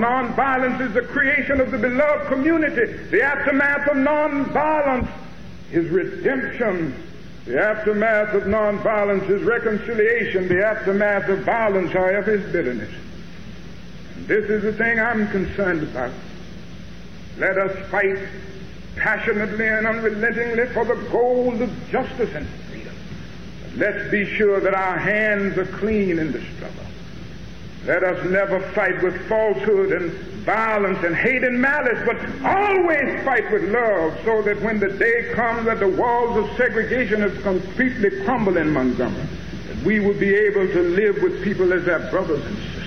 nonviolence is the creation of the beloved community. The aftermath of nonviolence is redemption. The aftermath of nonviolence is reconciliation. The aftermath of violence, however, is bitterness. And this is the thing I'm concerned about. Let us fight passionately and unrelentingly for the goal of justice and freedom. But let's be sure that our hands are clean in the struggle. Let us never fight with falsehood and violence and hate and malice, but always fight with love so that when the day comes that the walls of segregation have completely crumbled in Montgomery, that we will be able to live with people as our brothers and sisters.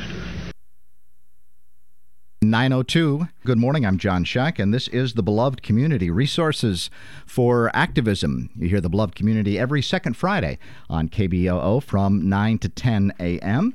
902. Good morning. I'm John Shuck, and this is the Beloved Community Resources for Activism. You hear the Beloved Community every second Friday on KBOO from 9 to 10 a.m.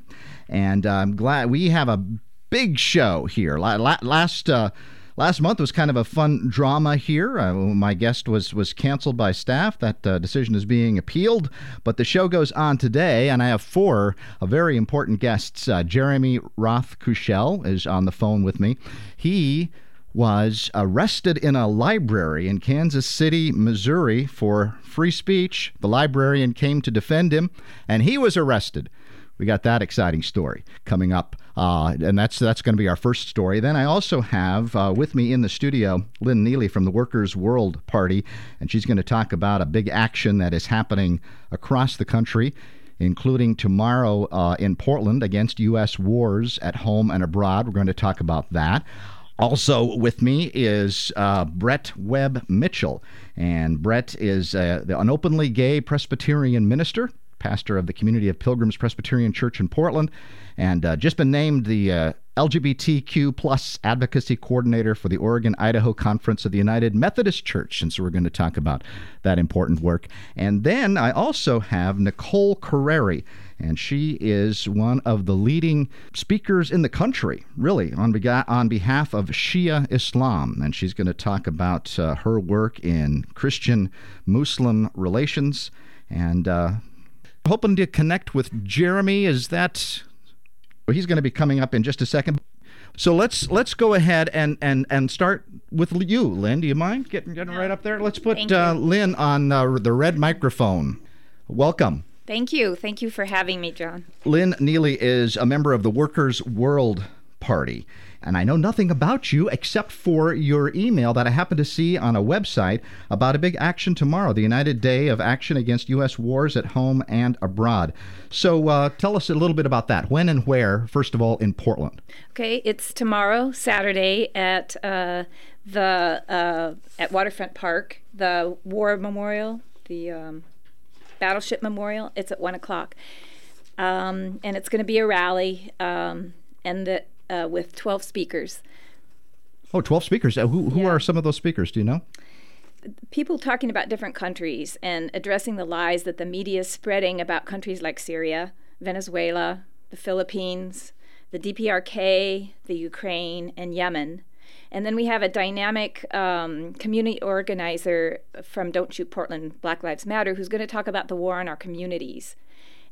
And uh, I'm glad we have a big show here. Last uh, last month was kind of a fun drama here. Uh, my guest was was canceled by staff. That uh, decision is being appealed, but the show goes on today, and I have four uh, very important guests. Uh, Jeremy Roth Kushel is on the phone with me. He was arrested in a library in Kansas City, Missouri for free speech. The librarian came to defend him, and he was arrested. We got that exciting story coming up, uh, and that's that's going to be our first story. Then I also have uh, with me in the studio Lynn Neely from the Workers' World Party, and she's going to talk about a big action that is happening across the country including tomorrow uh, in Portland against U.S. wars at home and abroad. We're going to talk about that. Also with me is uh, Brett Webb Mitchell, and Brett is uh, an openly gay Presbyterian minister pastor of the Community of Pilgrims Presbyterian Church in Portland, and uh, just been named the uh, LGBTQ plus advocacy coordinator for the Oregon Idaho Conference of the United Methodist Church. And so we're going to talk about that important work. And then I also have Nicole Carreri. And she is one of the leading speakers in the country, really, on, on behalf of Shia Islam. And she's going to talk about uh, her work in Christian Muslim relations and uh, hoping to connect with Jeremy. Is that he's going to be coming up in just a second? So let's let's go ahead and and and start with you, Lynn. Do you mind getting getting right up there? Let's put uh, Lynn on uh, the red microphone. Welcome. Thank you. Thank you for having me, John. Lynn Neely is a member of the Workers' World Party and I know nothing about you except for your email that I happened to see on a website about a big action tomorrow, the United Day of Action Against U.S. Wars at Home and Abroad. So uh, tell us a little bit about that. When and where, first of all, in Portland? Okay, it's tomorrow, Saturday, at uh, the uh, at Waterfront Park, the War Memorial, the um, Battleship Memorial. It's at one o'clock, um, and it's going to be a rally. Um, and the uh, with 12 speakers. Oh, 12 speakers. Uh, who who yeah. are some of those speakers? Do you know? People talking about different countries and addressing the lies that the media is spreading about countries like Syria, Venezuela, the Philippines, the DPRK, the Ukraine, and Yemen. And then we have a dynamic um, community organizer from Don't Shoot Portland, Black Lives Matter, who's going to talk about the war in our communities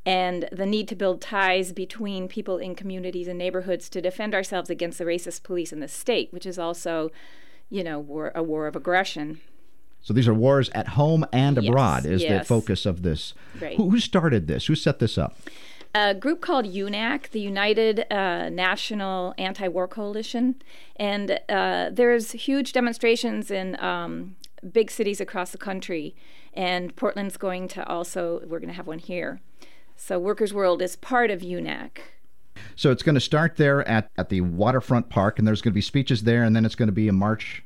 and the need to build ties between people in communities and neighborhoods to defend ourselves against the racist police in the state, which is also, you know, war, a war of aggression. So these are wars at home and abroad yes, is yes. the focus of this. Right. Who, who, started this? Who set this up? A group called UNAC, the United uh, National Anti-War Coalition, and uh, there's huge demonstrations in um, big cities across the country, and Portland's going to also. We're going to have one here. So Workers World is part of UNAC. So it's going to start there at, at the waterfront park, and there's going to be speeches there, and then it's going to be a march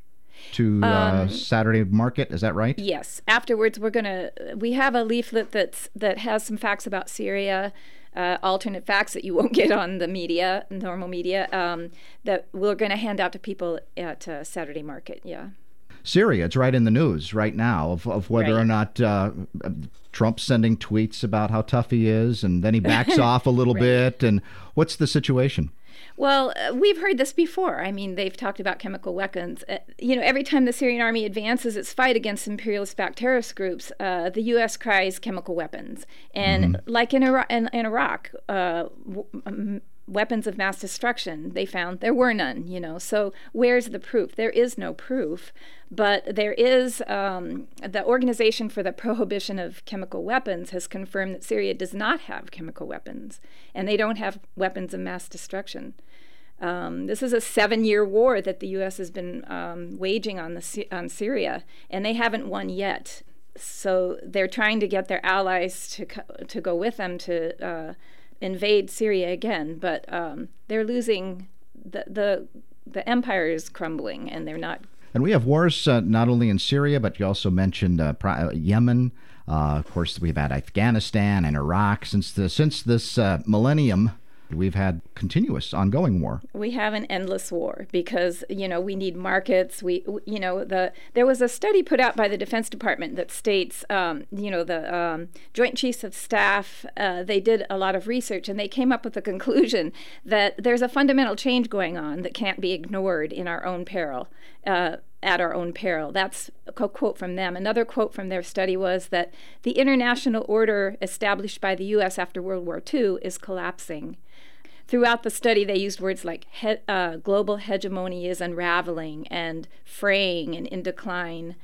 to uh, um, Saturday Market. Is that right? Yes. Afterwards, we're going to we have a leaflet that's that has some facts about Syria. Uh, alternate facts that you won't get on the media, normal media, um, that we're going to hand out to people at uh, Saturday Market. Yeah. Syria. It's right in the news right now of, of whether right. or not uh, Trump's sending tweets about how tough he is, and then he backs off a little right. bit. And what's the situation? Well, uh, we've heard this before. I mean, they've talked about chemical weapons. Uh, you know, every time the Syrian army advances its fight against imperialist backed terrorist groups, uh, the U.S. cries chemical weapons. And mm-hmm. like in, Iraq, in, in Iraq uh, w- weapons of mass destruction. They found there were none, you know. So where's the proof? There is no proof, but there is um, the Organization for the Prohibition of Chemical Weapons has confirmed that Syria does not have chemical weapons, and they don't have weapons of mass destruction. Um, this is a seven-year war that the U.S. has been um, waging on the on Syria, and they haven't won yet. So they're trying to get their allies to co- to go with them to uh, invade Syria again, but um, they're losing. the the The empire is crumbling, and they're not. And we have wars uh, not only in Syria, but you also mentioned uh, uh Yemen. Uh, of course, we've had Afghanistan and Iraq since the since this uh, millennium we've had continuous ongoing war. We have an endless war because you know we need markets. We you know the there was a study put out by the Defense Department that states um, you know the um, Joint Chiefs of Staff uh, they did a lot of research and they came up with the conclusion that there's a fundamental change going on that can't be ignored in our own peril. Uh, at our own peril. That's a quote from them. Another quote from their study was that the international order established by the U.S. after World War II is collapsing. Throughout the study, they used words like he- uh, global hegemony is unraveling and fraying and in decline.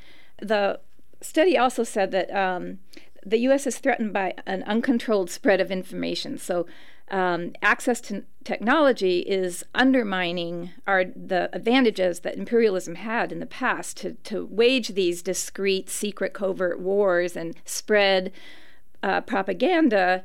The study also said that um, the U.S. is threatened by an uncontrolled spread of information. So, um, access to technology is undermining our the advantages that imperialism had in the past to to wage these discreet, secret, covert wars and spread uh, propaganda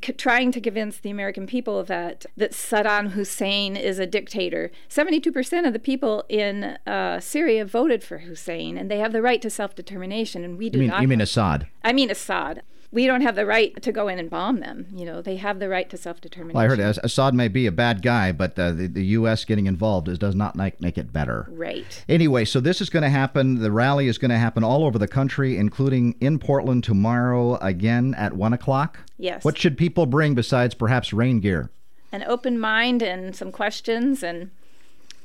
trying to convince the American people that that Saddam Hussein is a dictator. Seventy-two percent of the people in uh, Syria voted for Hussein, and they have the right to self-determination, and we do you mean, not. You mean Assad? I mean Assad we don't have the right to go in and bomb them. You know, they have the right to self determination. Well, I heard Assad may be a bad guy, but uh, the, the U.S. getting involved is, does not make, make it better. Right. Anyway, so this is going to happen. The rally is going to happen all over the country, including in Portland tomorrow again at 1 o'clock. Yes. What should people bring besides perhaps rain gear? An open mind and some questions and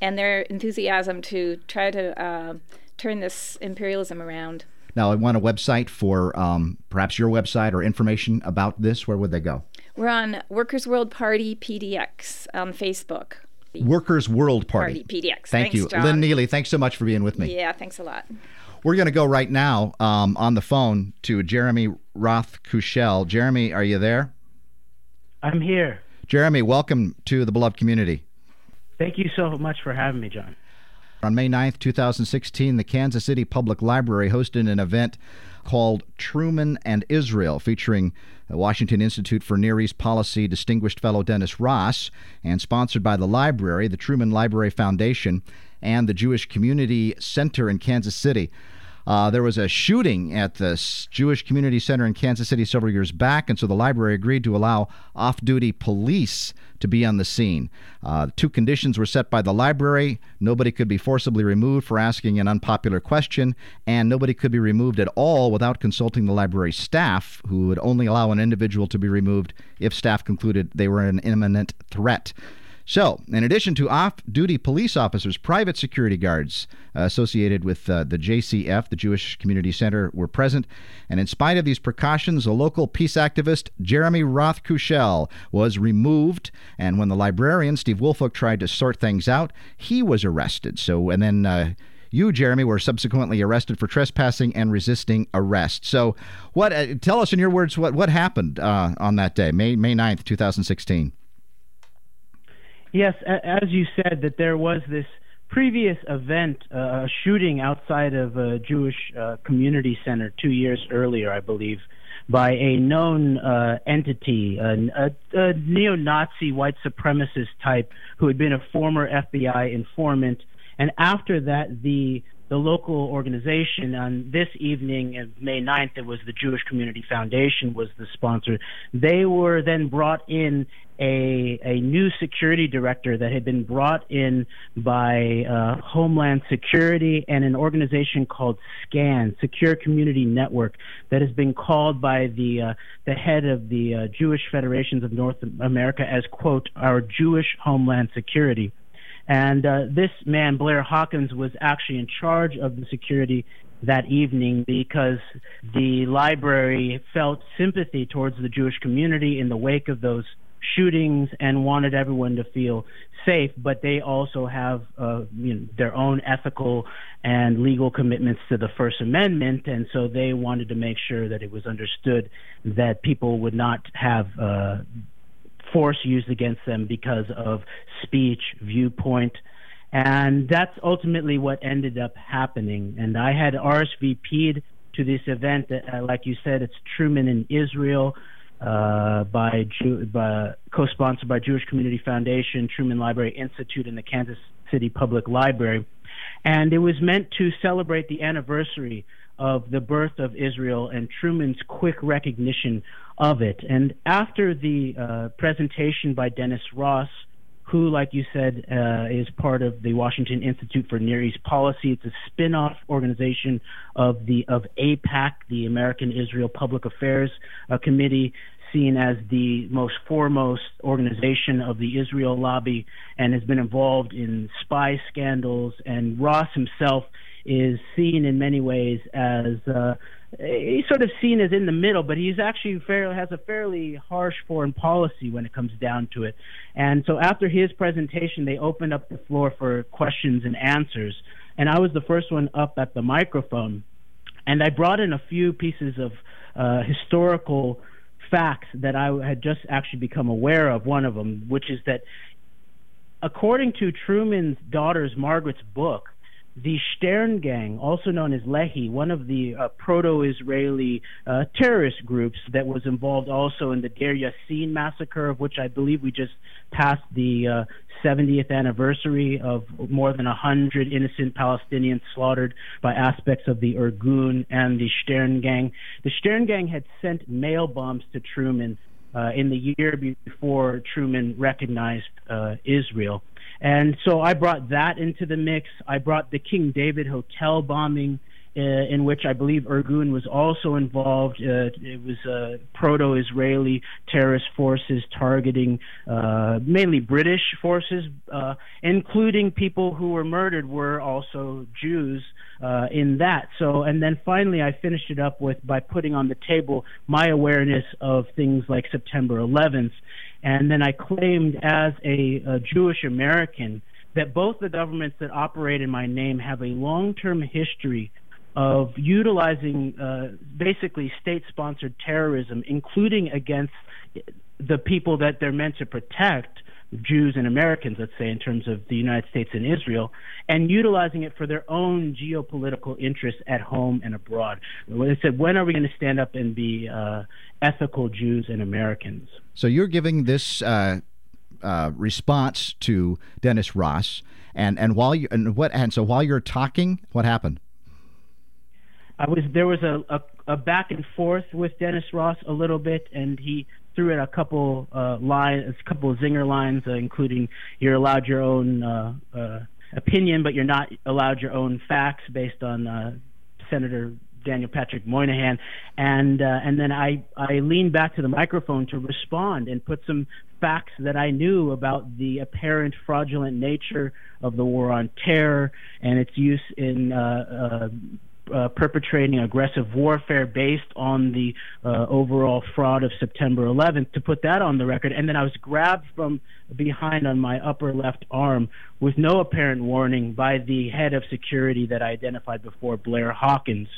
and their enthusiasm to try to uh, turn this imperialism around. Now, I want a website for um, perhaps your website or information about this. Where would they go? We're on Workers World Party PDX on Facebook. Workers World Party. Party PDX. Thank thanks, you. John. Lynn Neely, thanks so much for being with me. Yeah, thanks a lot. We're going to go right now um, on the phone to Jeremy Roth Kushel. Jeremy, are you there? I'm here. Jeremy, welcome to the beloved community. Thank you so much for having me, John. On May 9th, 2016, the Kansas City Public Library hosted an event called Truman and Israel, featuring the Washington Institute for Near East Policy distinguished fellow Dennis Ross, and sponsored by the library, the Truman Library Foundation, and the Jewish Community Center in Kansas City. Uh, there was a shooting at the Jewish Community Center in Kansas City several years back, and so the library agreed to allow off duty police to be on the scene. Uh, two conditions were set by the library nobody could be forcibly removed for asking an unpopular question, and nobody could be removed at all without consulting the library staff, who would only allow an individual to be removed if staff concluded they were an imminent threat. So, in addition to off duty police officers, private security guards uh, associated with uh, the JCF, the Jewish Community Center, were present. And in spite of these precautions, a local peace activist, Jeremy Roth Kushel, was removed. And when the librarian, Steve Woolfolk, tried to sort things out, he was arrested. So, and then. Uh, you, Jeremy, were subsequently arrested for trespassing and resisting arrest. So, what? Uh, tell us in your words what what happened uh, on that day, May May 9th, 2016. Yes, as you said, that there was this previous event, uh, a shooting outside of a Jewish uh, community center two years earlier, I believe, by a known uh, entity, a, a neo-Nazi white supremacist type who had been a former FBI informant. And after that, the the local organization on this evening of May 9th, it was the Jewish Community Foundation was the sponsor. They were then brought in a, a new security director that had been brought in by uh, Homeland Security and an organization called SCAN, Secure Community Network, that has been called by the uh, the head of the uh, Jewish Federations of North America as quote our Jewish Homeland Security. And uh, this man, Blair Hawkins, was actually in charge of the security that evening because the library felt sympathy towards the Jewish community in the wake of those shootings and wanted everyone to feel safe, but they also have uh, you know, their own ethical and legal commitments to the First Amendment, and so they wanted to make sure that it was understood that people would not have uh, force used against them because of speech, viewpoint, and that's ultimately what ended up happening. And I had RSVP'd to this event, uh, like you said, it's Truman in Israel uh, by, Jew- by co-sponsored by Jewish Community Foundation, Truman Library Institute, and the Kansas City Public Library, and it was meant to celebrate the anniversary of the birth of Israel and Truman's quick recognition of it. And after the uh, presentation by Dennis Ross, who, like you said, uh, is part of the Washington Institute for Near East Policy. It's a spin-off organization of the of AIPAC, the American Israel Public Affairs uh, Committee, seen as the most foremost organization of the Israel lobby, and has been involved in spy scandals. And Ross himself is seen in many ways as uh, he's sort of seen as in the middle, but he's actually fairly has a fairly harsh foreign policy when it comes down to it. And so after his presentation, they opened up the floor for questions and answers, and I was the first one up at the microphone, and I brought in a few pieces of uh, historical facts that I had just actually become aware of. One of them, which is that according to Truman's daughter's Margaret's book the Stern Gang, also known as Lehi, one of the uh, proto-Israeli uh, terrorist groups that was involved also in the Deir Yassin massacre, of which I believe we just passed the uh, 70th anniversary of more than 100 innocent Palestinians slaughtered by aspects of the Irgun and the Stern Gang. The Stern Gang had sent mail bombs to Truman uh, in the year before Truman recognized uh, Israel. And so I brought that into the mix. I brought the King David Hotel bombing, uh, in which I believe Irgun was also involved. Uh, it was proto Israeli terrorist forces targeting uh, mainly British forces, uh, including people who were murdered were also Jews. Uh, in that. So, and then finally, I finished it up with by putting on the table my awareness of things like September 11th and then I claimed as a, a Jewish American that both the governments that operate in my name have a long term history of utilizing uh, basically state sponsored terrorism, including against the people that they're meant to protect Jews and Americans, let's say, in terms of the United States and Israel, and utilizing it for their own geopolitical interests at home and abroad. They said, when are we going to stand up and be uh, ethical Jews and Americans? So you're giving this uh, uh, response to Dennis Ross, and and while you and what and so while you're talking, what happened? I was there was a, a, a back and forth with Dennis Ross a little bit, and he threw in a couple uh, lines, a couple zinger lines, uh, including you're allowed your own uh, uh, opinion, but you're not allowed your own facts based on uh, Senator Daniel Patrick Moynihan, and uh, and then I I leaned back to the microphone to respond and put some facts that I knew about the apparent fraudulent nature of the war on terror and its use in uh, uh, uh, perpetrating aggressive warfare based on the uh, overall fraud of September 11th to put that on the record. And then I was grabbed from behind on my upper left arm with no apparent warning by the head of security that I identified before, Blair Hawkins,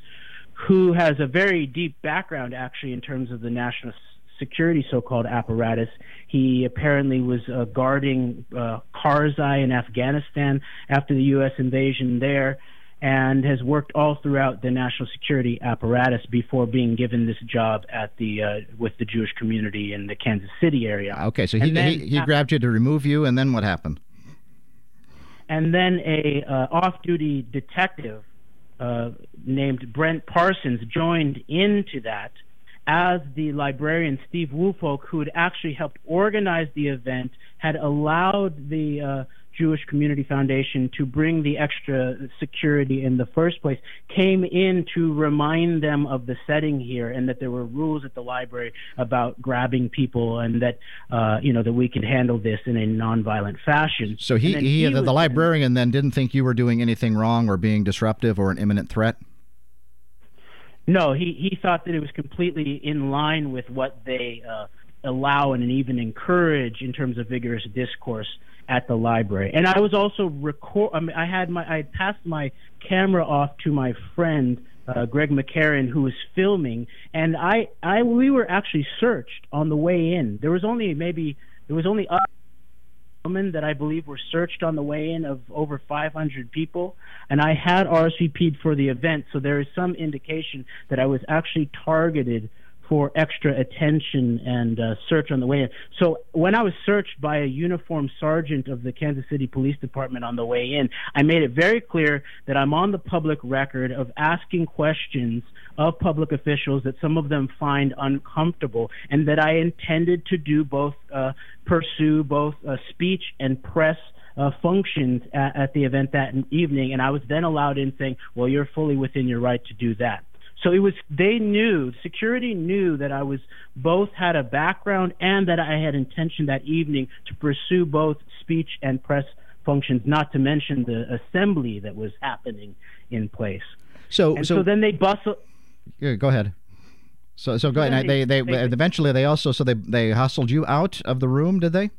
who has a very deep background actually in terms of the national security so-called apparatus. He apparently was uh, guarding uh, Karzai in Afghanistan after the U.S. invasion there and has worked all throughout the national security apparatus before being given this job at the uh, with the Jewish community in the Kansas City area. Okay, so he he, he, grabbed you to remove you, and then what happened? And then a uh, off-duty detective uh, named Brent Parsons joined into that as the librarian Steve Woolfolk, who had actually helped organize the event, had allowed the uh, Jewish Community Foundation to bring the extra security in the first place came in to remind them of the setting here and that there were rules at the library about grabbing people and that uh, you know that we could handle this in a nonviolent fashion. So he, he, he the, the librarian then didn't think you were doing anything wrong or being disruptive or an imminent threat. No, he he thought that it was completely in line with what they uh, allow and even encourage in terms of vigorous discourse at the library. And I was also record. I, mean, I had my I passed my camera off to my friend uh, Greg McCarran, who was filming, and I I we were actually searched on the way in. There was only maybe there was only other women that I believe were searched on the way in of over 500 people, and I had RSVP'd for the event, so there is some indication that I was actually targeted for extra attention and uh, search on the way in. So when I was searched by a uniformed sergeant of the Kansas City Police Department on the way in, I made it very clear that I'm on the public record of asking questions of public officials that some of them find uncomfortable, and that I intended to do both uh, pursue both uh, speech and press. Uh, functions at, at the event that evening, and I was then allowed in saying, "Well, you're fully within your right to do that." So it was they knew security knew that I was both had a background and that I had intention that evening to pursue both speech and press functions, not to mention the assembly that was happening in place. So so, so then they bustle. Yeah, go ahead. So so go ahead. They, they, they, they eventually they also so they they hustled you out of the room, did they?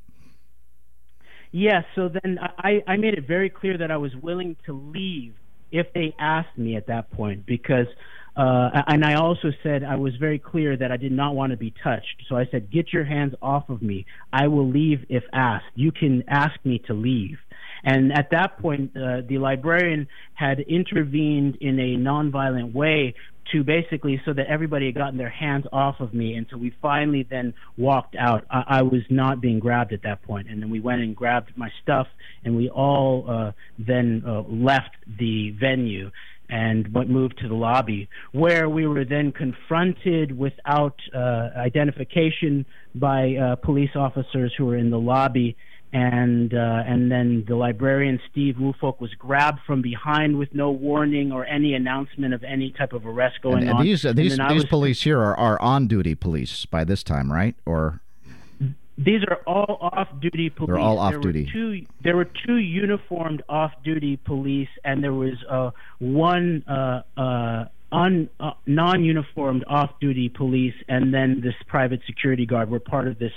Yes. So then I I made it very clear that I was willing to leave if they asked me at that point because uh, and I also said I was very clear that I did not want to be touched. So I said, "Get your hands off of me. I will leave if asked. You can ask me to leave." And at that point, uh, the librarian had intervened in a nonviolent way to basically so that everybody had gotten their hands off of me. And so we finally then walked out. I, I was not being grabbed at that point. And then we went and grabbed my stuff, and we all uh, then uh, left the venue and went moved to the lobby, where we were then confronted without uh, identification by uh, police officers who were in the lobby. And uh, and then the librarian Steve Woolfolk was grabbed from behind with no warning or any announcement of any type of arrest going and, and on. These these, these was, police here are, are on duty police by this time, right? Or these are all off-duty police. They're all off-duty. There were two, there were two uniformed off-duty police, and there was uh, one uh, uh, un, uh, non-uniformed off-duty police, and then this private security guard were part of this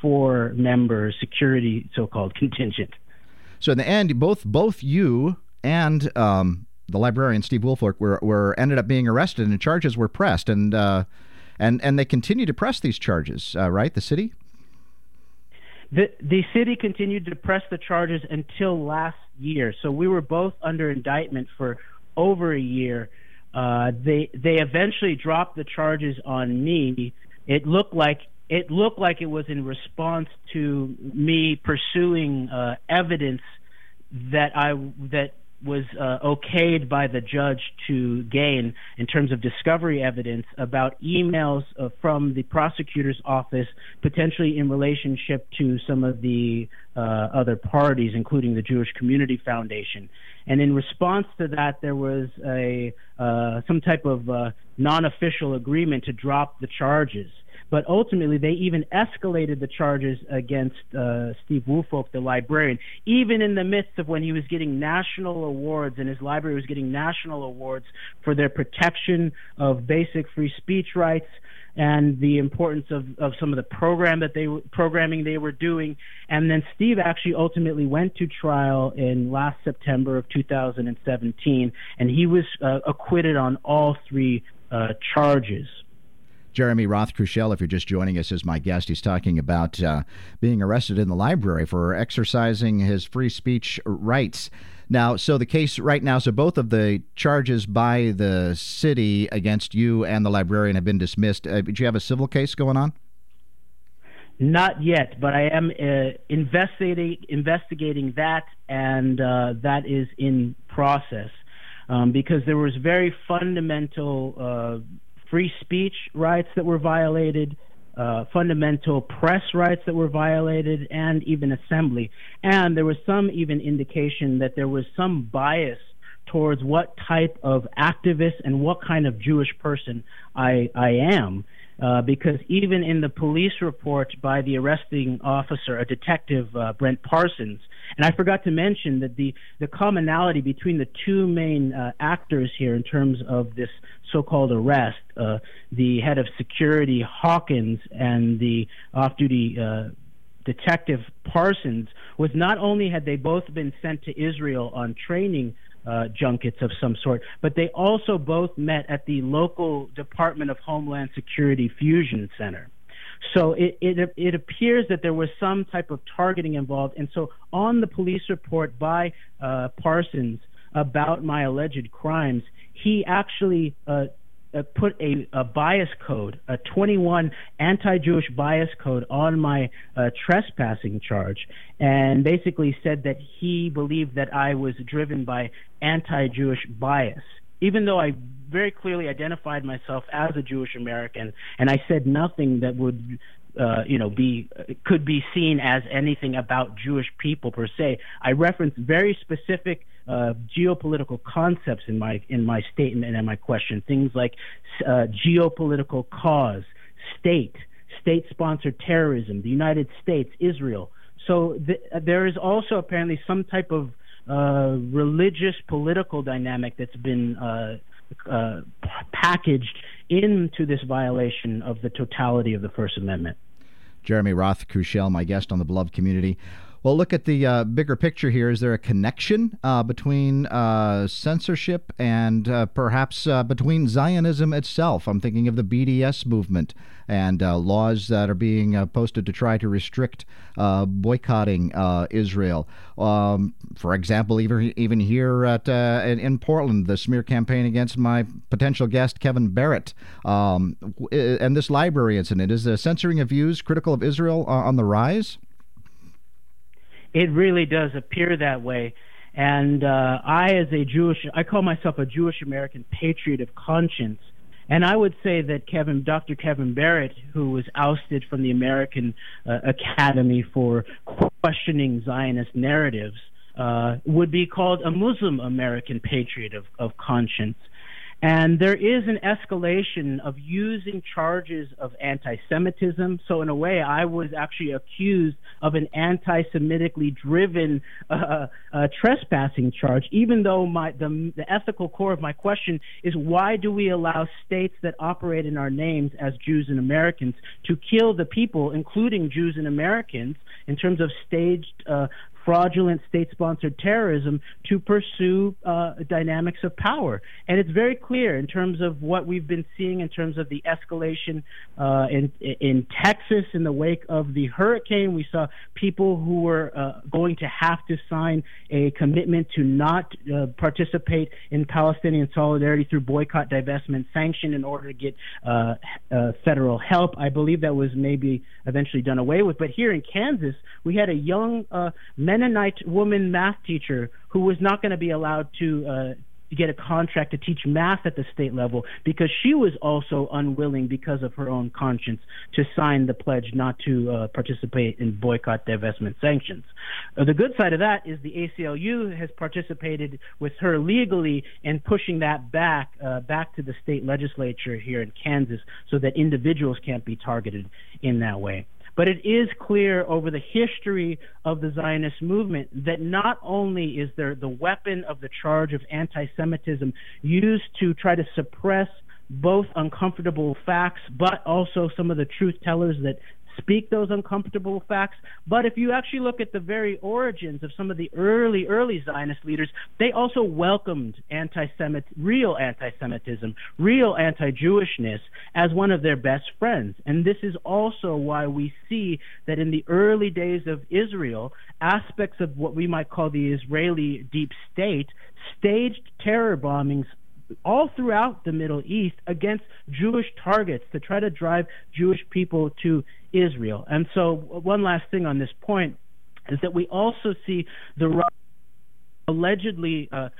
four-member security so-called contingent. So in the end, both both you and um, the librarian Steve Woolfolk were, were ended up being arrested, and charges were pressed, and uh, and and they continue to press these charges, uh, right? The city. The the city continued to press the charges until last year. So we were both under indictment for over a year. Uh, they they eventually dropped the charges on me. It looked like it looked like it was in response to me pursuing uh, evidence that I that was uh, okayed by the judge to gain in terms of discovery evidence about emails uh, from the prosecutor's office, potentially in relationship to some of the uh, other parties, including the Jewish Community Foundation. And in response to that, there was a uh, some type of uh, non-official agreement to drop the charges. But ultimately, they even escalated the charges against uh, Steve Woolfolk, the librarian, even in the midst of when he was getting national awards and his library was getting national awards for their protection of basic free speech rights and the importance of, of some of the program that they programming they were doing. And then Steve actually ultimately went to trial in last September of 2017, and he was uh, acquitted on all three uh, charges. Jeremy Roth Kushel, if you're just joining us, is my guest. He's talking about uh, being arrested in the library for exercising his free speech rights. Now, so the case right now, so both of the charges by the city against you and the librarian have been dismissed. Uh, do you have a civil case going on? Not yet, but I am uh, investigating investigating that, and uh, that is in process um, because there was very fundamental uh, free speech rights that were violated, uh, fundamental press rights that were violated, and even assembly. And there was some even indication that there was some bias towards what type of activist and what kind of Jewish person I, I am. Uh, because even in the police report by the arresting officer, a detective, uh, Brent Parsons, And I forgot to mention that the, the commonality between the two main uh, actors here in terms of this so-called arrest, uh, the head of security Hawkins and the off-duty uh, detective Parsons, was not only had they both been sent to Israel on training uh, junkets of some sort, but they also both met at the local Department of Homeland Security Fusion Center. So it, it, it appears that there was some type of targeting involved. And so on the police report by uh, Parsons about my alleged crimes, he actually uh, uh, put a, a, bias code, a 21 anti-Jewish bias code on my uh, trespassing charge, and basically said that he believed that I was driven by anti-Jewish bias, even though I very clearly identified myself as a Jewish American, and I said nothing that would uh, you know, be could be seen as anything about Jewish people per se. I referenced very specific uh, geopolitical concepts in my in my statement and my question. Things like uh, geopolitical cause, state, state-sponsored terrorism, the United States, Israel. So th- there is also apparently some type of uh, religious political dynamic that's been uh, uh, packaged into this violation of the totality of the First Amendment. Jeremy Roth Kushel, my guest on the Beloved Community. Well, look at the uh, bigger picture here. Is there a connection uh, between uh, censorship and uh, perhaps uh, between Zionism itself? I'm thinking of the BDS movement and uh, laws that are being posted to try to restrict boycotting Israel. Um, for example, even even here at in, Portland, the smear campaign against my potential guest Kevin Barrett, um, and this library incident is the censoring of views critical of Israel on the rise it really does appear that way. And uh, I, as a Jewish, I call myself a Jewish American patriot of conscience. And I would say that Kevin, Dr. Kevin Barrett, who was ousted from the American uh, Academy for questioning Zionist narratives, uh, would be called a Muslim American patriot of, of conscience. And there is an escalation of using charges of anti Semitism. So, in a way, I was actually accused of an anti Semitically driven uh, uh, trespassing charge, even though my, the, the ethical core of my question is why do we allow states that operate in our names as Jews and Americans to kill the people, including Jews and Americans, in terms of staged uh, fraudulent state-sponsored terrorism to pursue uh, dynamics of power. And it's very clear in terms of what we've been seeing in terms of the escalation uh, in in Texas in the wake of the hurricane. We saw people who were uh, going to have to sign a commitment to not uh, participate in Palestinian solidarity through boycott, divestment, sanction in order to get uh, uh, federal help. I believe that was maybe eventually done away with. But here in Kansas, we had a young Mennonite woman math teacher who was not going to be allowed to uh, get a contract to teach math at the state level because she was also unwilling because of her own conscience to sign the pledge not to uh, participate in boycott divestment sanctions. Uh, the good side of that is the ACLU has participated with her legally in pushing that back uh, back to the state legislature here in Kansas so that individuals can't be targeted in that way. But it is clear over the history of the Zionist movement that not only is there the weapon of the charge of anti Semitism used to try to suppress both uncomfortable facts, but also some of the truth tellers that speak those uncomfortable facts. But if you actually look at the very origins of some of the early, early Zionist leaders, they also welcomed anti-Semit, real anti-Semitism, real anti-Jewishness as one of their best friends. And this is also why we see that in the early days of Israel, aspects of what we might call the Israeli deep state staged terror bombings all throughout the Middle East against Jewish targets to try to drive Jewish people to Israel. And so, one last thing on this point is that we also see the allegedly uh,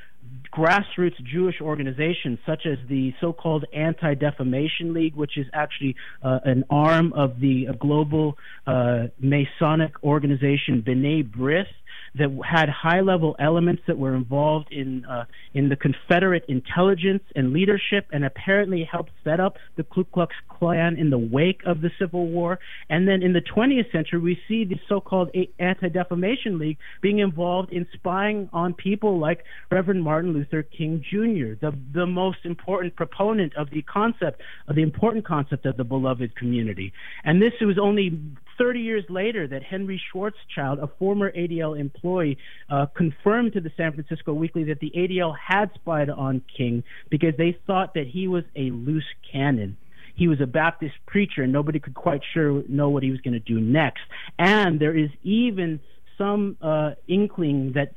grassroots Jewish organizations, such as the so called Anti Defamation League, which is actually uh, an arm of the uh, global uh, Masonic organization B'nai B'rith, that had high level elements that were involved in uh, in the Confederate intelligence and leadership, and apparently helped set up the Ku Klux Klan in the wake of the Civil War. And then in the 20th century, we see the so-called Anti Defamation League being involved in spying on people like Reverend Martin Luther King Jr., the the most important proponent of the concept of the important concept of the beloved community. And this was only 30 years later that Henry Schwarzschild, a former ADL employee, uh, confirmed to the San Francisco Weekly that the ADL had spied on King because they thought that he was a loose cannon he was a Baptist preacher, and nobody could quite sure know what he was going to do next. And there is even some uh, inkling that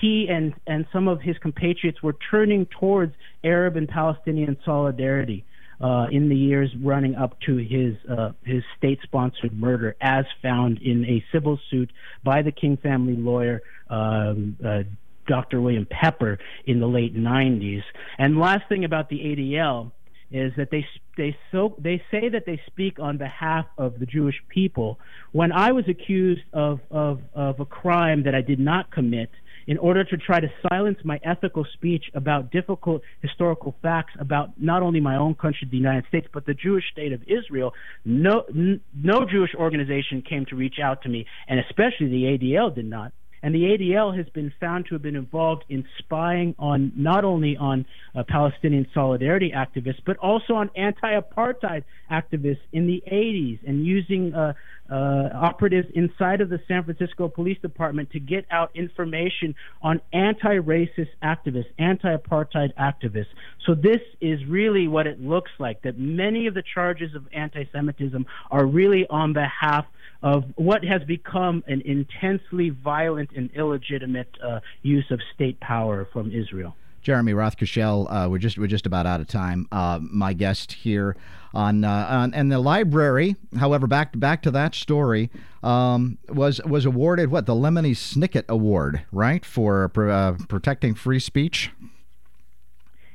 he and and some of his compatriots were turning towards Arab and Palestinian solidarity uh, in the years running up to his uh, his state-sponsored murder, as found in a civil suit by the King family lawyer. Um, uh, Dr. William Pepper in the late 90s. And last thing about the ADL is that they they so they say that they speak on behalf of the Jewish people. When I was accused of of of a crime that I did not commit, in order to try to silence my ethical speech about difficult historical facts about not only my own country, the United States, but the Jewish state of Israel, no, n- no Jewish organization came to reach out to me, and especially the ADL did not. And the ADL has been found to have been involved in spying on not only on uh, Palestinian solidarity activists, but also on anti-apartheid activists in the 80s, and using uh, uh, operatives inside of the San Francisco Police Department to get out information on anti-racist activists, anti-apartheid activists. So this is really what it looks like. That many of the charges of anti-Semitism are really on behalf of what has become an intensely violent and illegitimate uh, use of state power from Israel. Jeremy Rothkushel, uh, we're just we're just about out of time. Uh, my guest here on, uh, on and the library, however, back back to that story, um, was was awarded what the Lemony Snicket Award, right, for uh, protecting free speech.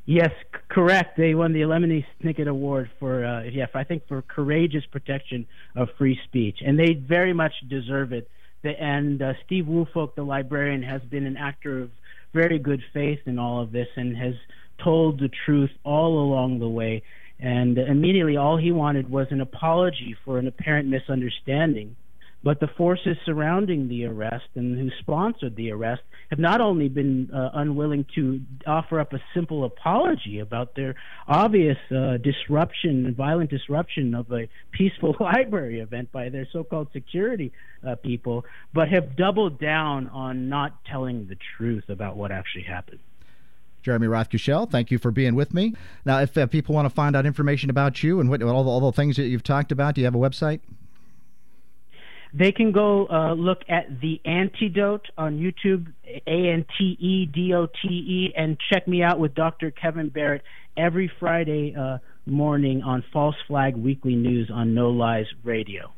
Yes, c- correct. They won the Lemony Snicket Award for, uh, yeah, I think for courageous protection of free speech, and they very much deserve it. The, and uh, Steve Woolfolk, the librarian, has been an actor of very good faith in all of this and has told the truth all along the way. And immediately, all he wanted was an apology for an apparent misunderstanding. But the forces surrounding the arrest and who sponsored the arrest have not only been uh, unwilling to offer up a simple apology about their obvious uh, disruption and violent disruption of a peaceful library event by their so called security uh, people, but have doubled down on not telling the truth about what actually happened. Jeremy Rothkushel, thank you for being with me. Now, if uh, people want to find out information about you and what, all, the, all the things that you've talked about, do you have a website? They can go uh, look at The AnteDote on YouTube, A N T E D O T E, and check me out with Dr. Kevin Barrett every Friday uh, morning on False Flag Weekly News on No Lies Radio.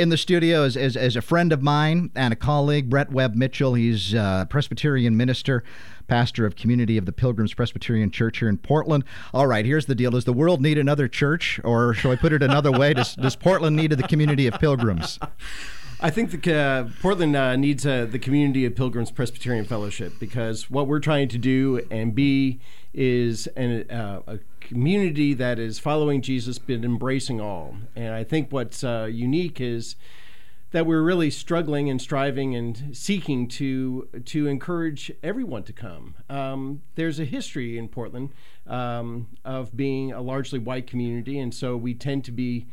In the studio is, is, is, a friend of mine and a colleague, Brett Webb Mitchell. He's a Presbyterian minister, pastor of Community of the Pilgrims Presbyterian Church here in Portland. All right, here's the deal. Does the world need another church? Or shall I put it another way? Does, does Portland need the community of pilgrims? I think the, uh, Portland uh, needs uh, the community of Pilgrims Presbyterian Fellowship because what we're trying to do and be is an, uh, a community that is following Jesus but embracing all. And I think what's uh, unique is that we're really struggling and striving and seeking to to encourage everyone to come. Um, there's a history in Portland um, of being a largely white community, and so we tend to be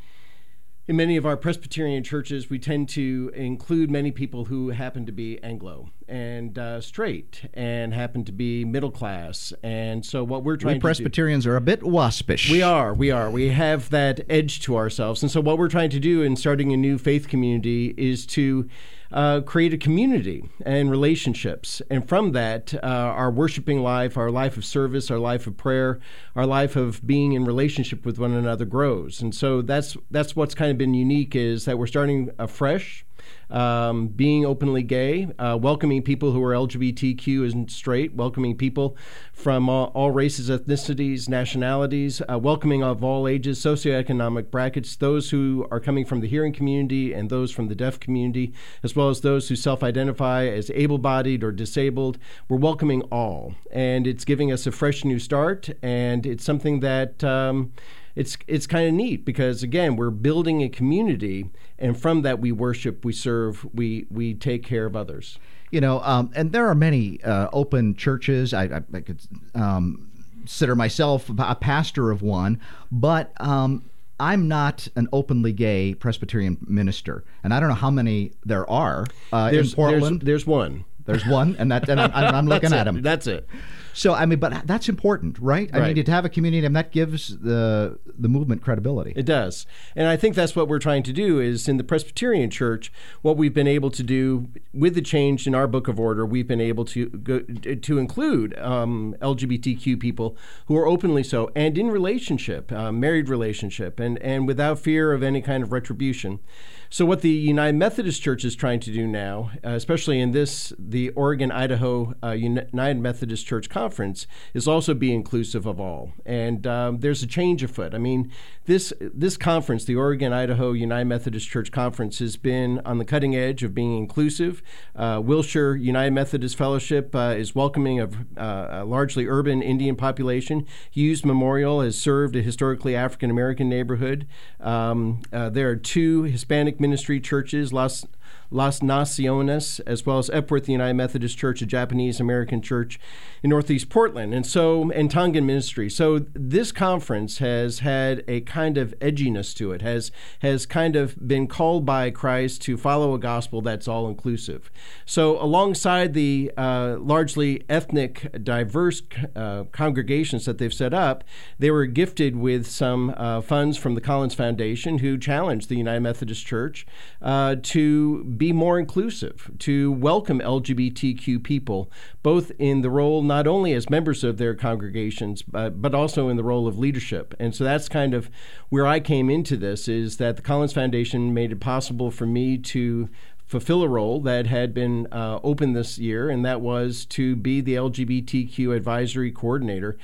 in many of our Presbyterian churches, we tend to include many people who happen to be Anglo and uh, straight and happen to be middle class. And so, what we're trying to we Presbyterians do, are a bit waspish. We are, we are. We have that edge to ourselves. And so, what we're trying to do in starting a new faith community is to uh, create a community and relationships. And from that, uh, our worshiping life, our life of service, our life of prayer, our life of being in relationship with one another grows. And so that's that's what's kind of been unique is that we're starting afresh um, being openly gay, uh, welcoming people who are LGBTQ and straight, welcoming people from all, all races, ethnicities, nationalities, uh, welcoming of all ages, socioeconomic brackets, those who are coming from the hearing community and those from the deaf community, as well as those who self identify as able bodied or disabled. We're welcoming all. And it's giving us a fresh new start, and it's something that. Um, it's it's kind of neat because again we're building a community and from that we worship we serve we we take care of others you know um, and there are many uh, open churches i, I, I could um, consider myself a pastor of one but um, I'm not an openly gay Presbyterian minister, and I don't know how many there are uh, in Portland. There's, there's, one. There's one, and that, and I'm, I'm looking at him. That's it. So I mean, but that's important, right? I right. mean, to have a community, and that gives the the movement credibility. It does, and I think that's what we're trying to do. Is in the Presbyterian Church, what we've been able to do with the change in our Book of Order, we've been able to go, to include um, LGBTQ people who are openly so and in relationship, uh, married relationship, and and without fear of any kind of retribution. So, what the United Methodist Church is trying to do now, uh, especially in this, the Oregon Idaho uh, United Methodist Church Conference, is also be inclusive of all. And um, there's a change afoot. I mean, this this conference, the Oregon Idaho United Methodist Church Conference, has been on the cutting edge of being inclusive. Uh, Wilshire United Methodist Fellowship uh, is welcoming of uh, a largely urban Indian population. Hughes Memorial has served a historically African American neighborhood. Um, uh, there are two Hispanic Ministry churches, Las Las Naciones, as well as Epworth United Methodist Church, a Japanese American church in Northeast Portland, and so and Tongan Ministry. So this conference has had a kind of edginess to it, has has kind of been called by Christ to follow a gospel that's all inclusive. So alongside the uh, largely ethnic, diverse uh, congregations that they've set up, they were gifted with some uh, funds from the Collins Foundation, who challenged the United Methodist Church uh, to be more inclusive, to welcome LGBTQ people, both in the role not only as members of their congregations, but, but also in the role of leadership. And so that's kind of where I came into this is that the Collins Foundation made it possible for me to fulfill a role that had been uh, open this year, and that was to be the LGBTQ advisory coordinator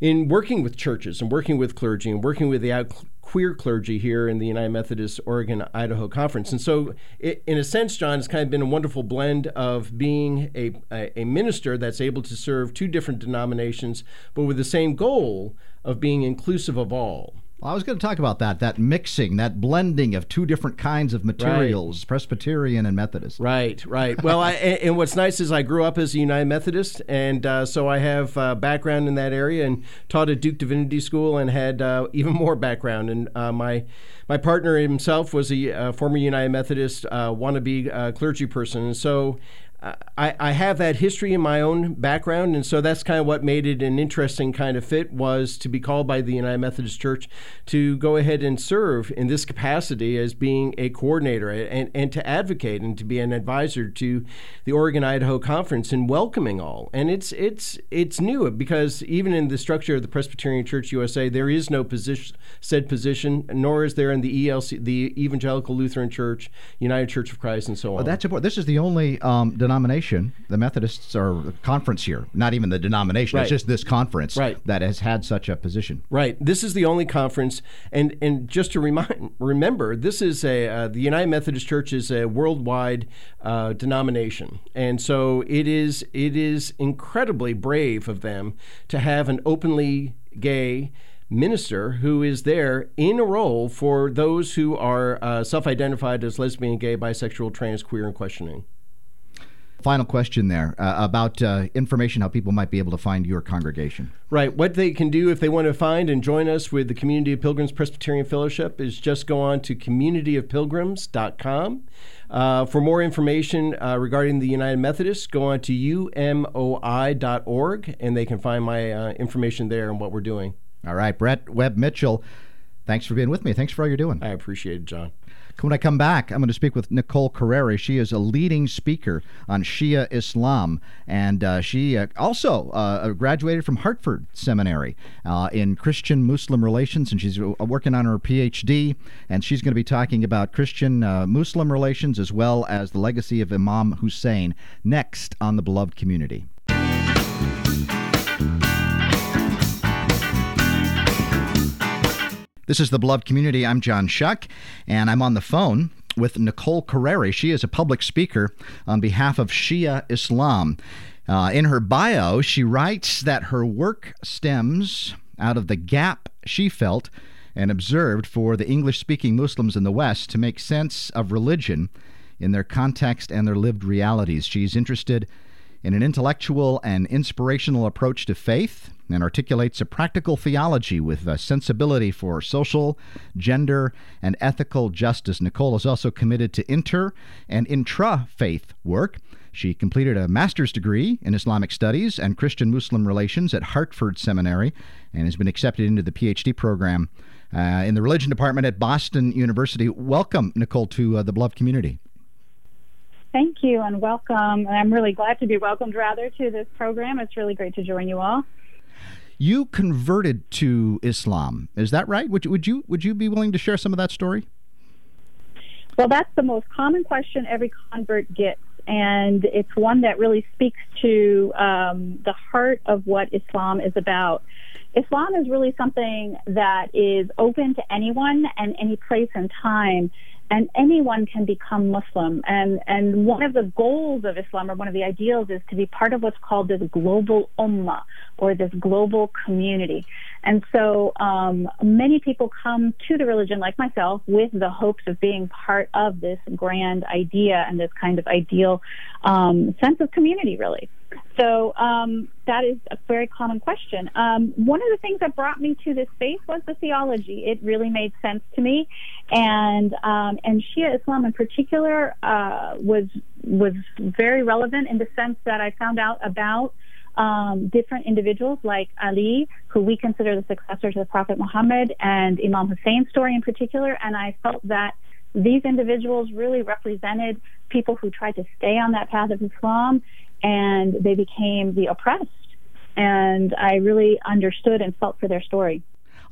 in working with churches and working with clergy and working with the out- queer clergy here in the United Methodist Oregon Idaho Conference. And so, it, in a sense, John, it's kind of been a wonderful blend of being a, a, a minister that's able to serve two different denominations, but with the same goal of being inclusive of all. Well, I was going to talk about that, that mixing, that blending of two different kinds of materials, right. Presbyterian and Methodist. Right, right. Well, I, and what's nice is I grew up as a United Methodist, and uh, so I have uh, background in that area and taught at Duke Divinity School and had uh, even more background. And uh, my my partner himself was a, uh, former United Methodist uh, wannabe clergy person, and so I, I have that history in my own background, and so that's kind of what made it an interesting kind of fit was to be called by the United Methodist Church to go ahead and serve in this capacity as being a coordinator and, and to advocate and to be an advisor to the Oregon Idaho Conference in welcoming all. And it's it's it's new because even in the structure of the Presbyterian Church USA, there is no position said position, nor is there in the ELC, the Evangelical Lutheran Church, United Church of Christ, and so on. Well, that's important. This is the only um, denomination, the Methodists are conference here, not even the denomination. Right. It's just this conference right. that has had such a position. Right. This is the only conference, and and just to remind, remember, this is a uh, the United Methodist Church is a worldwide uh, denomination, and so it is it is incredibly brave of them to have an openly gay minister who is there in a role for those who are uh, self identified as lesbian, gay, bisexual, trans, queer, and questioning. Final question there uh, about uh, information how people might be able to find your congregation. Right. What they can do if they want to find and join us with the Community of Pilgrims Presbyterian Fellowship is just go on to communityofpilgrims.com. Uh, for more information uh, regarding the United Methodists, go on to umoi.org and they can find my uh, information there and what we're doing. All right. Brett Webb Mitchell, thanks for being with me. Thanks for all you're doing. I appreciate it, John. When I come back, I'm going to speak with Nicole Carreri. She is a leading speaker on Shia Islam, and uh, she uh, also uh, graduated from Hartford Seminary uh, in Christian Muslim relations, and she's uh, working on her PhD. And she's going to be talking about Christian uh, Muslim relations as well as the legacy of Imam Hussein next on the Beloved Community. This is the Beloved Community. I'm John Shuck, and I'm on the phone with Nicole Carreri. She is a public speaker on behalf of Shia Islam. Uh, in her bio, she writes that her work stems out of the gap she felt and observed for the English speaking Muslims in the West to make sense of religion in their context and their lived realities. She's interested in an intellectual and inspirational approach to faith and articulates a practical theology with a sensibility for social, gender, and ethical justice. Nicole is also committed to inter and intra faith work. She completed a master's degree in Islamic Studies and Christian Muslim Relations at Hartford Seminary and has been accepted into the PhD program uh, in the religion department at Boston University. Welcome, Nicole, to uh, the Beloved Community. Thank you and welcome. And I'm really glad to be welcomed, rather, to this program. It's really great to join you all. You converted to Islam, is that right? Would you, would you would you be willing to share some of that story? Well, that's the most common question every convert gets, and it's one that really speaks to um, the heart of what Islam is about. Islam is really something that is open to anyone and any place and time and anyone can become Muslim. And and one of the goals of Islam, or one of the ideals, is to be part of what's called this global ummah, or this global community. And so um, many people come to the religion, like myself, with the hopes of being part of this grand idea and this kind of ideal um, sense of community, really. So um, that is a very common question. Um, one of the things that brought me to this space was the theology. It really made sense to me, and um, and Shia Islam in particular uh, was was very relevant in the sense that I found out about um, different individuals like Ali, who we consider the successor to the Prophet Muhammad, and Imam Hussein's story in particular. And I felt that these individuals really represented people who tried to stay on that path of Islam and they became the oppressed. And I really understood and felt for their story.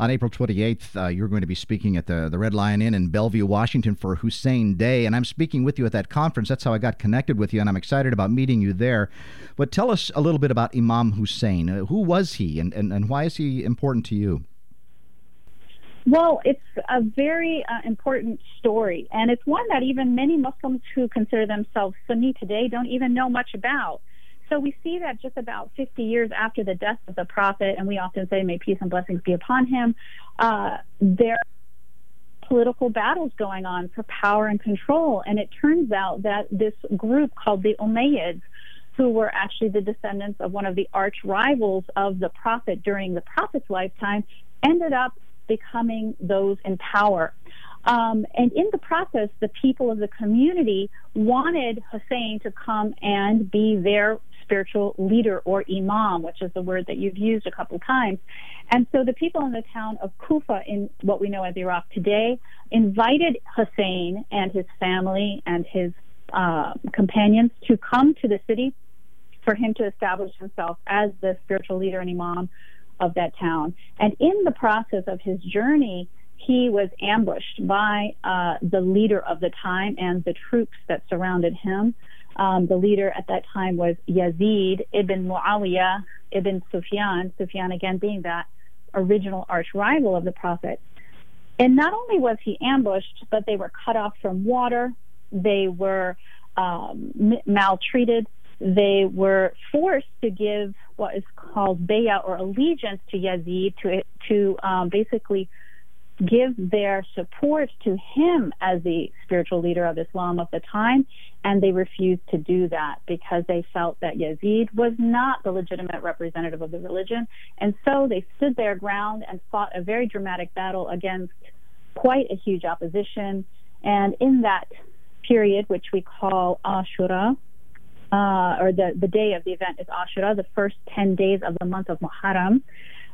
On April 28th, uh, you're going to be speaking at the, the Red Lion Inn in Bellevue, Washington for Hussein Day. And I'm speaking with you at that conference. That's how I got connected with you, and I'm excited about meeting you there. But tell us a little bit about Imam Hussein. Uh, who was he, and, and, and why is he important to you? Well, it's a very uh, important story, and it's one that even many Muslims who consider themselves Sunni today don't even know much about. So we see that just about 50 years after the death of the Prophet, and we often say, may peace and blessings be upon him, uh, there are political battles going on for power and control. And it turns out that this group called the Umayyads, who were actually the descendants of one of the arch rivals of the Prophet during the Prophet's lifetime, ended up becoming those in power. Um, and in the process, the people of the community wanted Hussein to come and be their spiritual leader or imam, which is the word that you've used a couple times. And so the people in the town of Kufa, in what we know as Iraq today, invited Hussein and his family and his uh, companions to come to the city for him to establish himself as the spiritual leader and imam of that town. And in the process of his journey, he was ambushed by uh, the leader of the time and the troops that surrounded him. Um, the leader at that time was Yazid ibn Muawiyah ibn Sufyan, Sufyan again being that original arch rival of the Prophet. And not only was he ambushed, but they were cut off from water, they were um, maltreated, they were forced to give what is called bayah or allegiance to Yazid to to um, basically give their support to him as the spiritual leader of Islam of the time, and they refused to do that because they felt that Yazid was not the legitimate representative of the religion, and so they stood their ground and fought a very dramatic battle against quite a huge opposition. And in that period, which we call Ashura, uh, or the, the day of the event is Ashura, the first 10 days of the month of Muharram,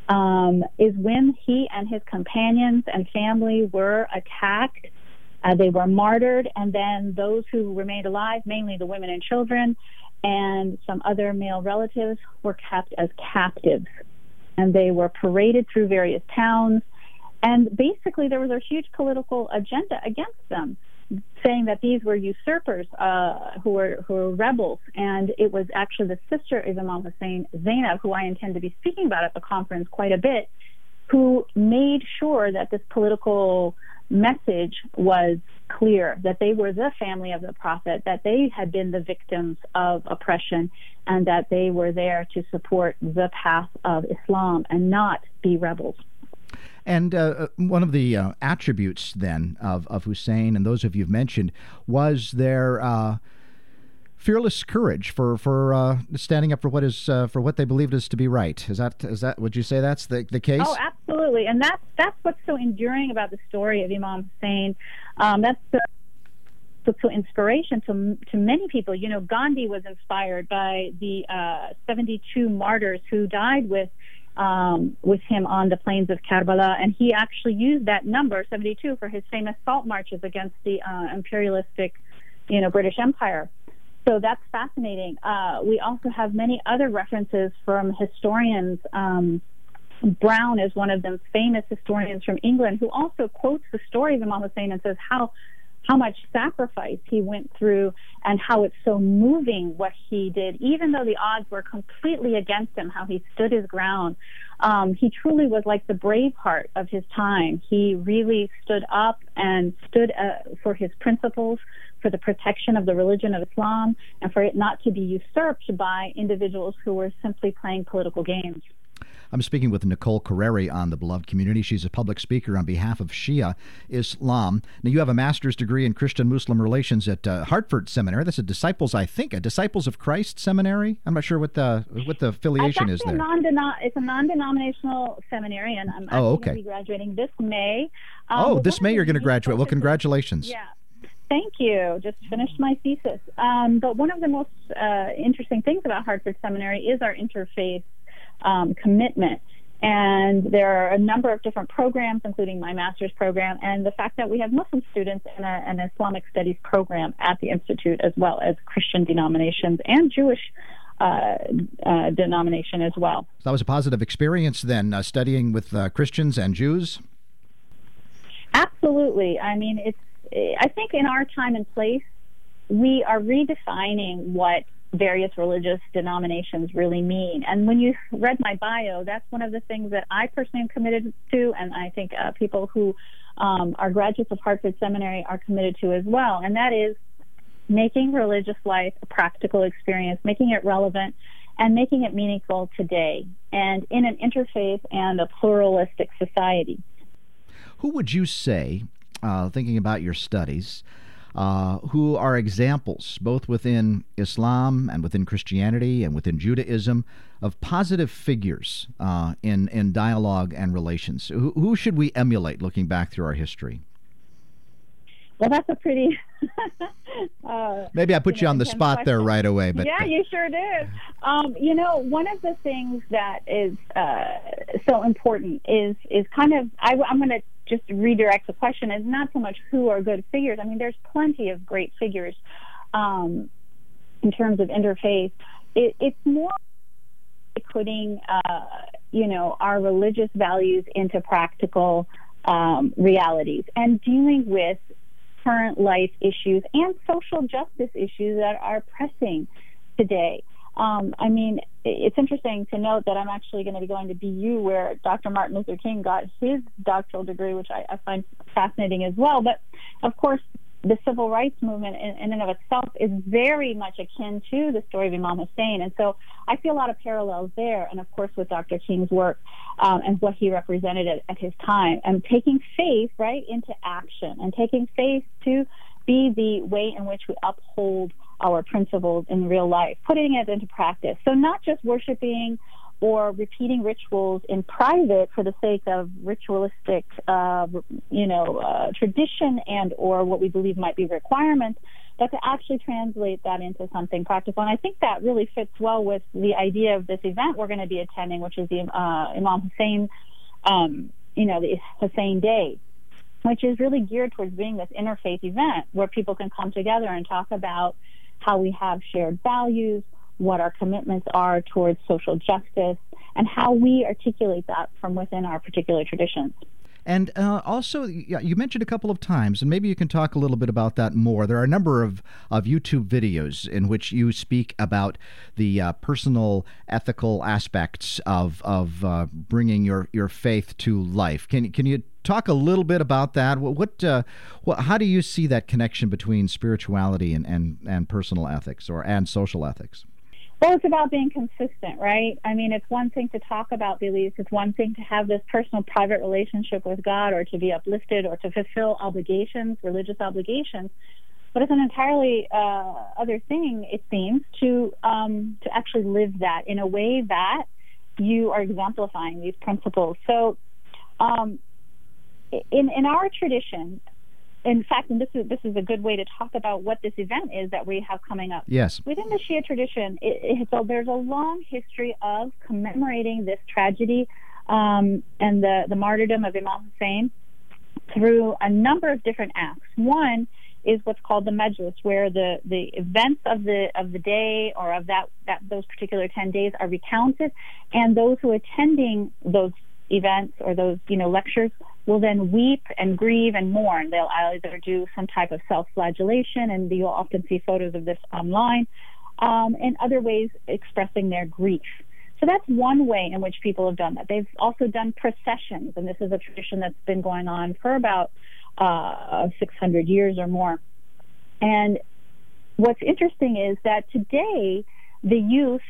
um, is when he and his companions and family were attacked Uh, they were martyred, and then those who remained alive, mainly the women and children, and some other male relatives, were kept as captives. And they were paraded through various towns. And basically, there was a huge political agenda against them saying that these were usurpers uh, who were who were rebels, and it was actually the sister of Imam Hussein, Zainab, who I intend to be speaking about at the conference quite a bit, who made sure that this political message was clear that they were the family of the prophet, that they had been the victims of oppression, and that they were there to support the path of Islam and not be rebels. And uh, uh, one of the uh, attributes then of, of Hussein and those of you've mentioned was their uh, fearless courage for for uh, standing up for what is uh, for what they believed is to be right. Is that is that would you say that's the, the case? Oh, absolutely, and that's that's what's so enduring about the story of Imam Hussein. Um, that's the so inspiration to to many people. You know, Gandhi was inspired by the 72 martyrs who died with um, with him on the plains of Karbala, and he actually used that number 72 for his famous salt marches against the uh, imperialistic, you know, British Empire. So that's fascinating. Uh, we also have many other references from historians. Um, Brown is one of them, famous historians from England, who also quotes the story of Imam Hussein and says how how much sacrifice he went through and how it's so moving what he did, even though the odds were completely against him, how he stood his ground. Um, he truly was like the brave heart of his time. He really stood up and stood uh, for his principles, for the protection of the religion of Islam, and for it not to be usurped by individuals who were simply playing political games. I'm speaking with Nicole Carreri on the Beloved Community. She's a public speaker on behalf of Shia Islam. Now, you have a master's degree in Christian Muslim relations at uh, Hartford Seminary. That's a Disciples, I think, a Disciples of Christ Seminary. I'm not sure what the what the affiliation is there. A it's a non-denominational seminary, and I'm oh, okay. going to be graduating this May. Um, oh, this May you're going to graduate. Well, congratulations. Yeah. Thank you. Just finished my thesis. Um, but one of the most uh, interesting things about Hartford Seminary is our interfaith um, commitment. And there are a number of different programs, including my master's program, and the fact that we have Muslim students in a, an Islamic studies program at the Institute, as well as Christian denominations and Jewish uh, uh, denomination as well. So that was a positive experience then, uh, studying with uh, Christians and Jews? Absolutely. I mean, it's, I think in our time and place, we are redefining what various religious denominations really mean. And when you read my bio, that's one of the things that I personally am committed to, and I think uh, people who um, are graduates of Hartford Seminary are committed to as well, and that is making religious life a practical experience, making it relevant, and making it meaningful today, and in an interfaith and a pluralistic society. Who would you say, uh, thinking about your studies, uh, who are examples, both within Islam and within Christianity and within Judaism, of positive figures uh, in, in dialogue and relations. Who, who should we emulate looking back through our history? Well, that's a pretty. uh, Maybe I put you, know, on the spot question. there right away, but yeah, you sure did. Um, you know, one of the things that is uh, so important is is kind of I, I'm going to just redirect the question is not so much who are good figures. I mean, there's plenty of great figures um, in terms of interfaith. It, it's more putting, uh, you know, our religious values into practical um, realities and dealing with current life issues and social justice issues that are pressing today. Um, I mean, it's interesting to note that I'm actually going to be going to BU where Dr. Martin Luther King got his doctoral degree, which I, I find fascinating as well. But of course, the civil rights movement in, in, and of itself is very much akin to the story of Imam Hussein. And so I see a lot of parallels there. And of course, with Dr. King's work um, and what he represented at, at his time and taking faith right into action and taking faith to be the way in which we uphold our principles in real life, putting it into practice. So not just worshiping or repeating rituals in private for the sake of ritualistic, uh, you know, uh, tradition and or what we believe might be requirements, but to actually translate that into something practical. And I think that really fits well with the idea of this event we're going to be attending, which is the uh, Imam Hussein, um, you know, the Hussein Day. which is really geared towards being this interfaith event where people can come together and talk about how we have shared values, what our commitments are towards social justice, and how we articulate that from within our particular traditions. And uh, also, you mentioned a couple of times, and maybe you can talk a little bit about that more. There are a number of, of YouTube videos in which you speak about the uh, personal, ethical aspects of, of uh, bringing your, your faith to life. Can, can you talk a little bit about that? What, what, uh, what, how do you see that connection between spirituality and, and, and personal ethics or and social ethics? Well, it's about being consistent, right? I mean, it's one thing to talk about beliefs. It's one thing to have this personal, private relationship with God or to be uplifted or to fulfill obligations, religious obligations. But it's an entirely uh, other thing, it seems, to um, to actually live that in a way that you are exemplifying these principles. So, um, in in our tradition, in fact, and this is this is a good way to talk about what this event is that we have coming up. Yes. Within the Shia tradition, it, it, so there's a long history of commemorating this tragedy um, and the the martyrdom of Imam Hussein through a number of different acts. One is what's called the Majlis, where the, the events of the of the day or of that, that those particular ten days are recounted, and those who are attending those events or those you know lectures will then weep and grieve and mourn. They'll either do some type of self-flagellation, and you'll often see photos of this online, um, and other ways expressing their grief. So that's one way in which people have done that. They've also done processions, and this is a tradition that's been going on for about uh, 600 years or more. And what's interesting is that today, the youth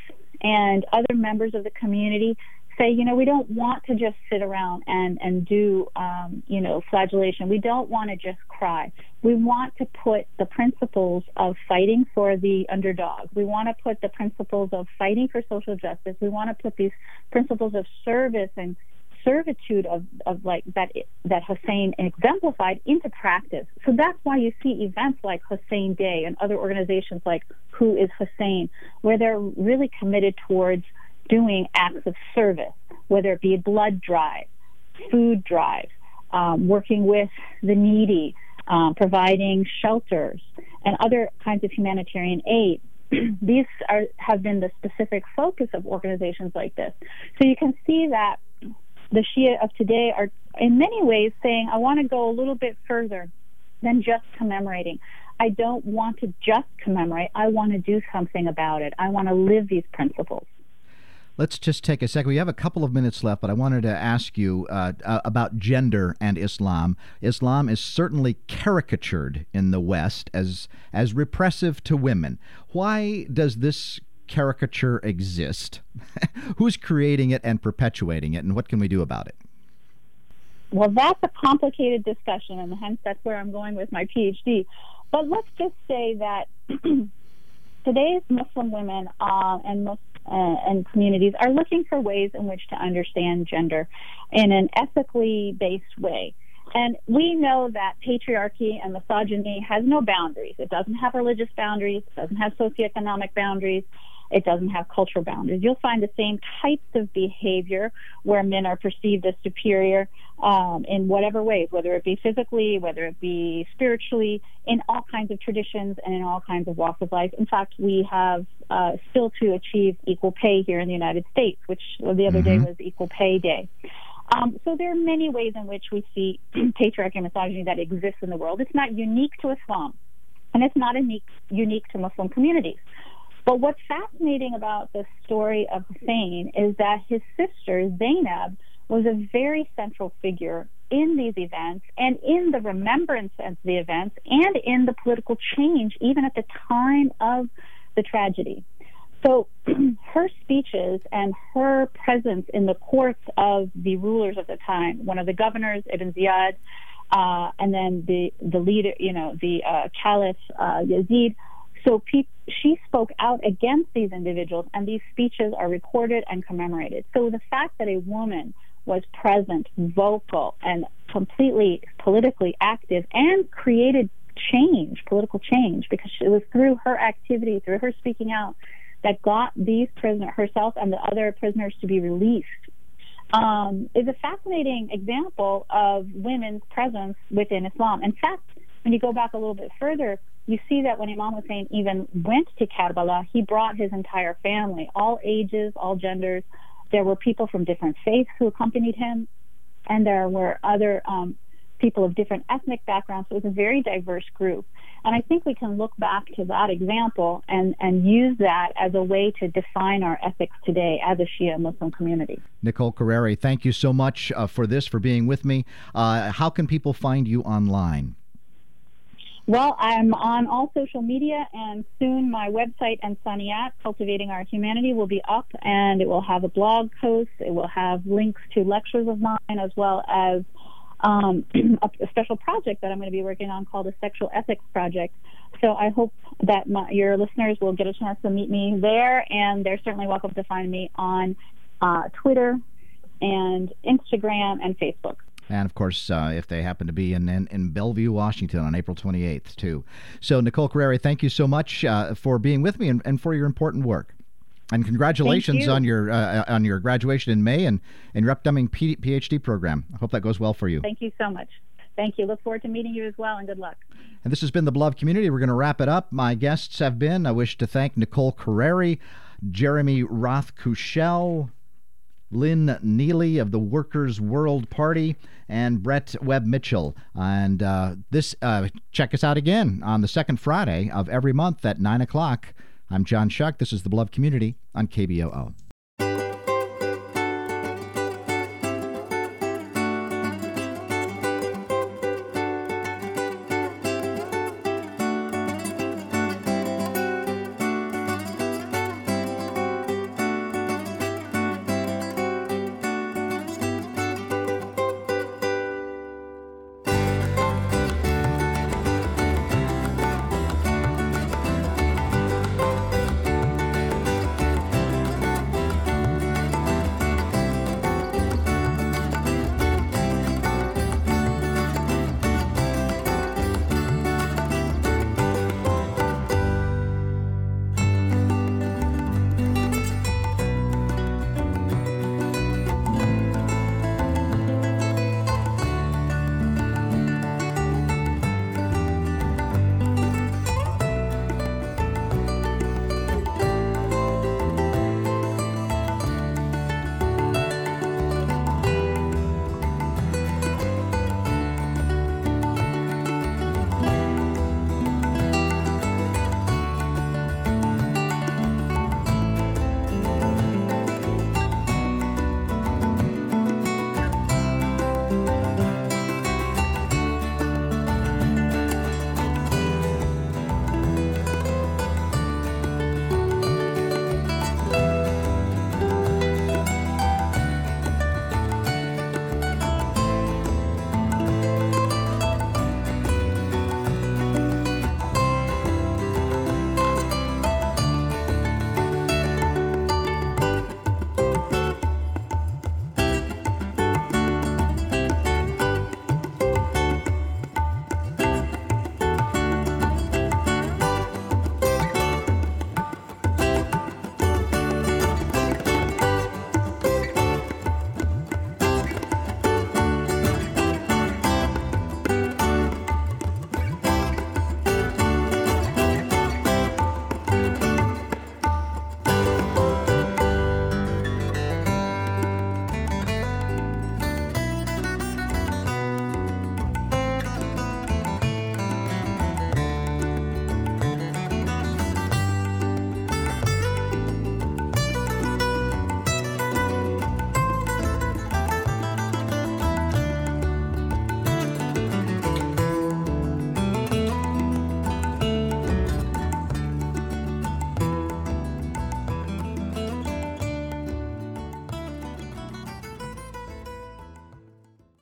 and other members of the community say, you know, we don't want to just sit around and and do, um, you know, flagellation. We don't want to just cry. We want to put the principles of fighting for the underdog. We want to put the principles of fighting for social justice. We want to put these principles of service and servitude of, of like that that Hussein exemplified into practice. So that's why you see events like Hussein Day and other organizations like Who is Hussein, where they're really committed towards doing acts of service, whether it be blood drive, food drive, um, working with the needy, um, providing shelters, and other kinds of humanitarian aid. These are, have been the specific focus of organizations like this. So you can see that the Shia of today are, in many ways, saying, I want to go a little bit further than just commemorating. I don't want to just commemorate. I want to do something about it. I want to live these principles. Let's just take a second. We have a couple of minutes left, but I wanted to ask you uh, uh, about gender and Islam. Islam is certainly caricatured in the West as as repressive to women. Why does this caricature exist? Who's creating it and perpetuating it, and what can we do about it? Well, that's a complicated discussion, and hence that's where I'm going with my PhD. But let's just say that today's Muslim women uh, and Muslim uh, and communities are looking for ways in which to understand gender in an ethically based way. And we know that patriarchy and misogyny has no boundaries. It doesn't have religious boundaries, it doesn't have socioeconomic boundaries, it doesn't have cultural boundaries. You'll find the same types of behavior where men are perceived as superior um, in whatever ways, whether it be physically, whether it be spiritually, in all kinds of traditions and in all kinds of walks of life. In fact, we have uh, still to achieve equal pay here in the United States, which the other mm-hmm. day was Equal Pay Day. Um, so there are many ways in which we see patriarchy and misogyny that exists in the world. It's not unique to Islam, and it's not unique unique to Muslim communities. But what's fascinating about the story of Hussein is that his sister, Zainab, was a very central figure in these events and in the remembrance of the events and in the political change, even at the time of the tragedy. So her speeches and her presence in the courts of the rulers of the time, one of the governors, Ibn Ziyad, uh, and then the the leader, you know, the uh, Caliph uh, Yazid, so pe- she spoke out against these individuals, and these speeches are recorded and commemorated. So the fact that a woman was present, vocal, and completely politically active and created change, political change, because it was through her activity, through her speaking out, that got these prisoners, herself and the other prisoners, to be released. um, is a fascinating example of women's presence within Islam. In fact, when you go back a little bit further, you see that when Imam Hussein even went to Karbala, he brought his entire family, all ages, all genders. There were people from different faiths who accompanied him, and there were other um, people of different ethnic backgrounds. So it was a very diverse group. And I think we can look back to that example and, and use that as a way to define our ethics today as a Shia Muslim community. Nicole Carreri, thank you so much uh, for this, for being with me. Uh, how can people find you online? Well, I'm on all social media, and soon my website Insaniyat, Cultivating Our Humanity, will be up, and it will have a blog post. It will have links to lectures of mine, as well as um, a, a, special project that I'm going to be working on called a Sexual Ethics Project. So I hope that my, your listeners will get a chance to meet me there, and they're certainly welcome to find me on uh, Twitter and Instagram and Facebook. And of course, uh, if they happen to be in, in, in, Bellevue, Washington on April 28th, too. So, Nicole Carreri, thank you so much uh, for being with me and, and, for your important work. And congratulations you. on your uh, on your graduation in May and, and your upcoming P- PhD program. I hope that goes well for you. Thank you so much. Thank you. Look forward to meeting you as well, and good luck. And this has been the Beloved Community. We're going to wrap it up. My guests have been I wish to thank Nicole Carreri, Jeremy Roth Kushel, Lynn Neely of the Workers' World Party, and Brett Webb Mitchell. And uh, this, uh, check us out again on the second Friday of every month at 9 o'clock. I'm John Shuck. This is the Beloved Community on KBOO.